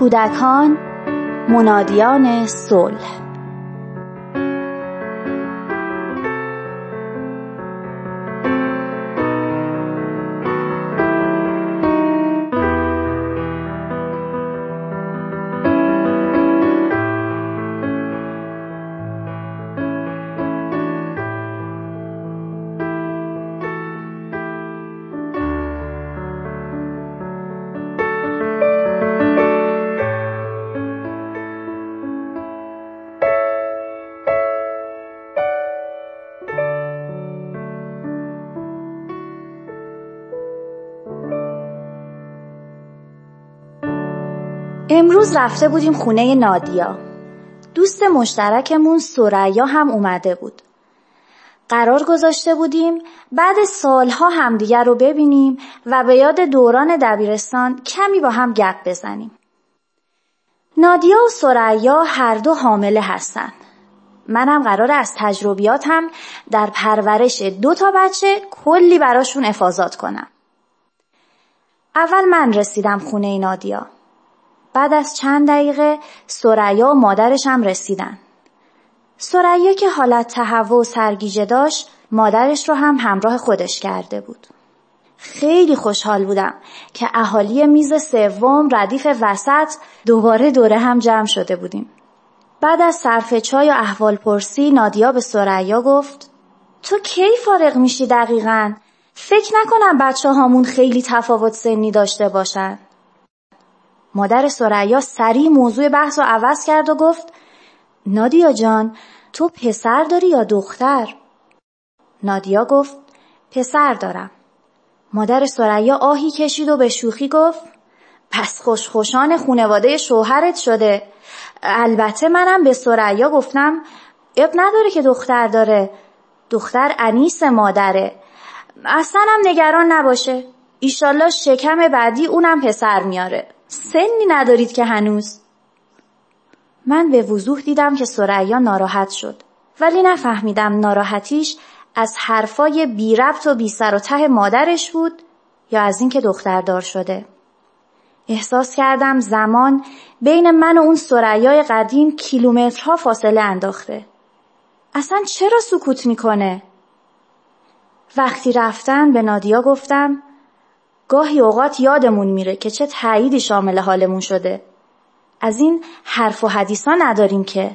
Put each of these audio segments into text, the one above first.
کودکان منادیان صلح. امروز رفته بودیم خونه نادیا. دوست مشترکمون سریا هم اومده بود. قرار گذاشته بودیم بعد سالها همدیگر رو ببینیم و به یاد دوران دبیرستان کمی با هم گپ بزنیم. نادیا و سریا هر دو حامله هستن. منم قرار از تجربیاتم در پرورش دو تا بچه کلی براشون افاظات کنم. اول من رسیدم خونه نادیا. بعد از چند دقیقه سریا و مادرش هم رسیدن. سریا که حالت تهوع و سرگیجه داشت مادرش رو هم همراه خودش کرده بود. خیلی خوشحال بودم که اهالی میز سوم ردیف وسط دوباره دوره هم جمع شده بودیم. بعد از صرف چای و احوال پرسی نادیا به سریا گفت تو کی فارغ میشی دقیقا؟ فکر نکنم بچه هامون خیلی تفاوت سنی داشته باشن. مادر سریا سریع موضوع بحث رو عوض کرد و گفت نادیا جان تو پسر داری یا دختر؟ نادیا گفت پسر دارم. مادر سریا آهی کشید و به شوخی گفت پس خوشخوشان خونواده شوهرت شده. البته منم به سریا گفتم اب نداره که دختر داره. دختر انیس مادره. اصلا هم نگران نباشه. ایشالله شکم بعدی اونم پسر میاره. سنی ندارید که هنوز. من به وضوح دیدم که سریا ناراحت شد. ولی نفهمیدم ناراحتیش از حرفای بی ربط و بی سر و ته مادرش بود یا از اینکه دختردار شده. احساس کردم زمان بین من و اون سریای قدیم کیلومترها فاصله انداخته. اصلا چرا سکوت می‌کنه؟ وقتی رفتن به نادیا گفتم گاهی اوقات یادمون میره که چه تأییدی شامل حالمون شده. از این حرف و حدیثا نداریم که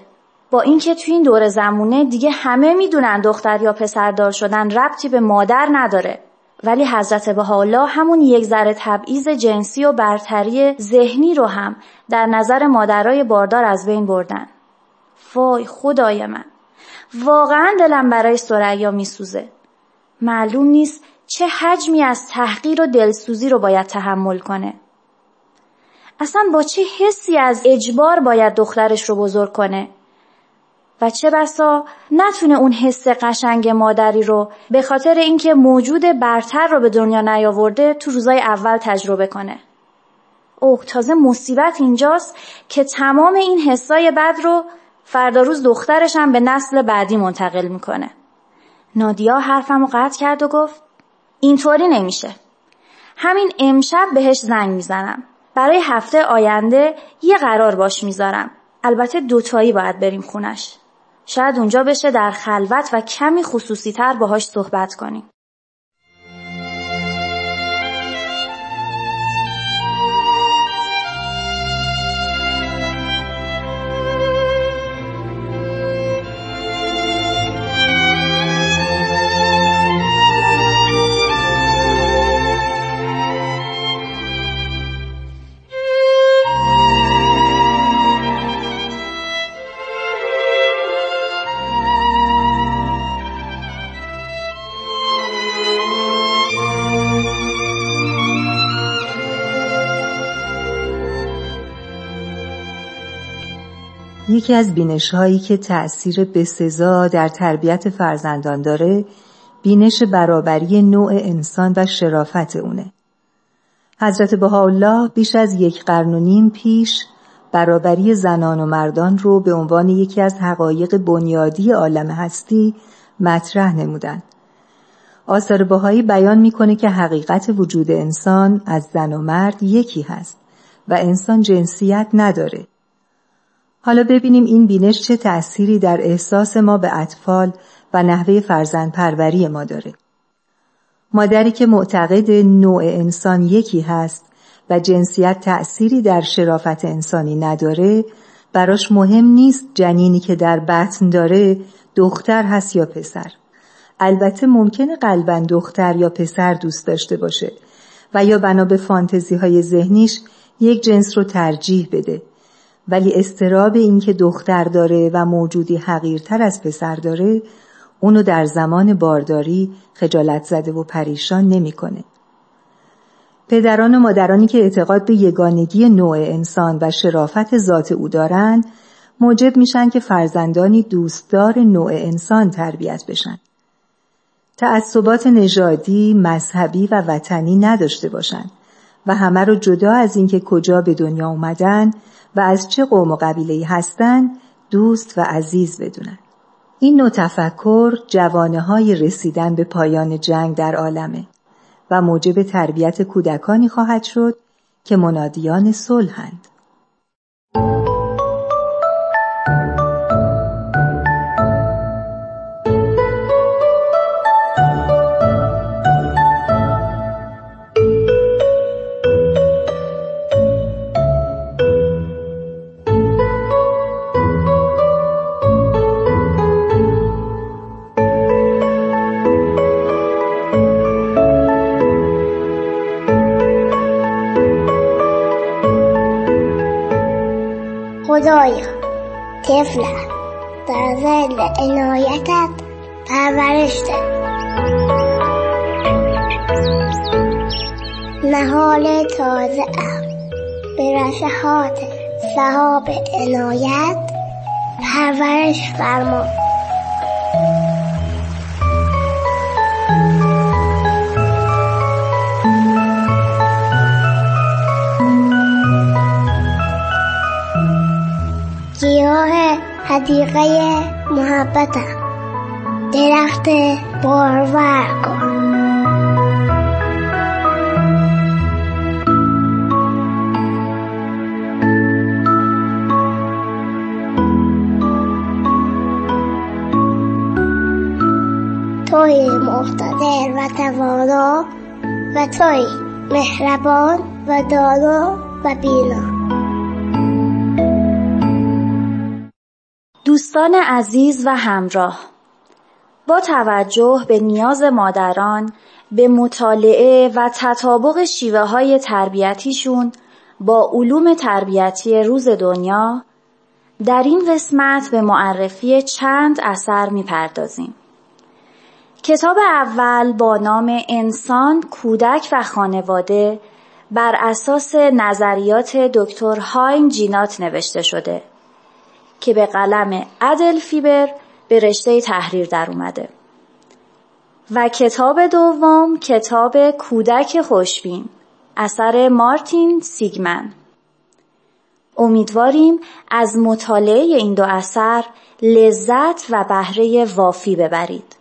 با اینکه توی این دور زمونه دیگه همه می‌دونن دختر یا پسردار شدن ربطی به مادر نداره. ولی حضرت بهاءالله همون یک ذره تبعیض جنسی و برتری ذهنی رو هم در نظر مادرای باردار از بین بردن. وای خدای من واقعا دلم برای سریا میسوزه. معلوم نیست چه حجمی از تحقیر و دلسوزی رو باید تحمل کنه؟ اصلا با چه حسی از اجبار باید دخترش رو بزرگ کنه؟ و چه بسا نتونه اون حس قشنگ مادری رو به خاطر اینکه موجود برتر رو به دنیا نیاورده تو روزای اول تجربه کنه؟ اوه تازه مصیبت اینجاست که تمام این حسای بد رو فردا روز دخترش هم به نسل بعدی منتقل می‌کنه. نادیا حرفم رو قطع کرد و گفت اینطوری نمیشه. همین امشب بهش زنگ می‌زنم. برای هفته آینده یه قرار باش می‌ذارم. البته دوتایی باید بریم خونش. شاید اونجا بشه در خلوت و کمی خصوصی تر باهاش صحبت کنیم. یکی از بینش هایی که تأثیر بسزا در تربیت فرزندان داره بینش برابری نوع انسان و شرافت اونه. حضرت بهاءالله بیش از یک قرن و نیم پیش برابری زنان و مردان رو به عنوان یکی از حقایق بنیادی عالم هستی مطرح نمودند. آثار بهایی بیان می‌کنه که حقیقت وجود انسان از زن و مرد یکی هست و انسان جنسیت نداره. حالا ببینیم این بینش چه تأثیری در احساس ما به اطفال و نحوه فرزند پروری ما داره. مادری که معتقد نوع انسان یکی هست و جنسیت تأثیری در شرافت انسانی نداره براش مهم نیست جنینی که در بطن داره دختر هست یا پسر البته ممکنه قلبا دختر یا پسر دوست داشته باشه و یا بنا به فانتزی های ذهنیش یک جنس رو ترجیح بده ولی استراب اینکه دختر داره و موجودی حقیرتر از پسر داره اونو در زمان بارداری خجالت زده و پریشان نمی‌کنه. پدران و مادرانی که اعتقاد به یگانگی نوع انسان و شرافت ذات او دارند موجب میشن که فرزندانی دوستدار نوع انسان تربیت بشن. تعصبات نژادی، مذهبی و وطنی نداشته باشند و همه رو جدا از اینکه کجا به دنیا اومدن و از چه قوم و قبیله‌ای هستند دوست و عزیز بدونن. این نوع تفکر جوانه های رسیدن به پایان جنگ در عالمه و موجب تربیت کودکانی خواهد شد که منادیان صلحند. خدایا طفلم در زل عنایتت پرورش ده نهال تازه ام به رشحات صحاب عنایت پرورش فرما. گیاه حدیقه محبتم درخت بارور کن توی مقتدر و توانا و توی مهربان و دانا و بینا. دوستان عزیز و همراه با توجه به نیاز مادران به مطالعه و تطابق شیوه های تربیتیشون با علوم تربیتی روز دنیا در این قسمت به معرفی چند اثر می‌پردازیم. کتاب اول با نام انسان، کودک و خانواده بر اساس نظریات دکتر هاین جینات نوشته شده که به قلم عدل فیبر به رشته تحریر در اومده. و کتاب دوم کتاب کودک خوشبین اثر مارتین سیگمن. امیدواریم از مطالعه این دو اثر لذت و بهره وافی ببرید.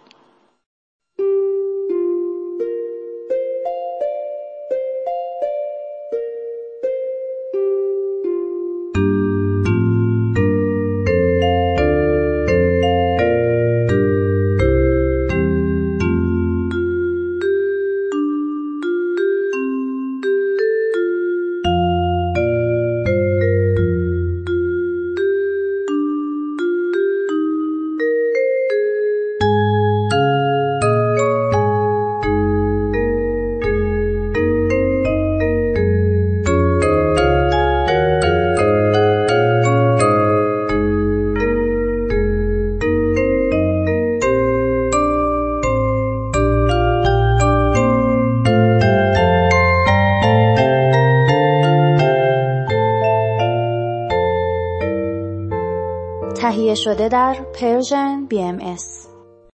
شده در پرژن BMS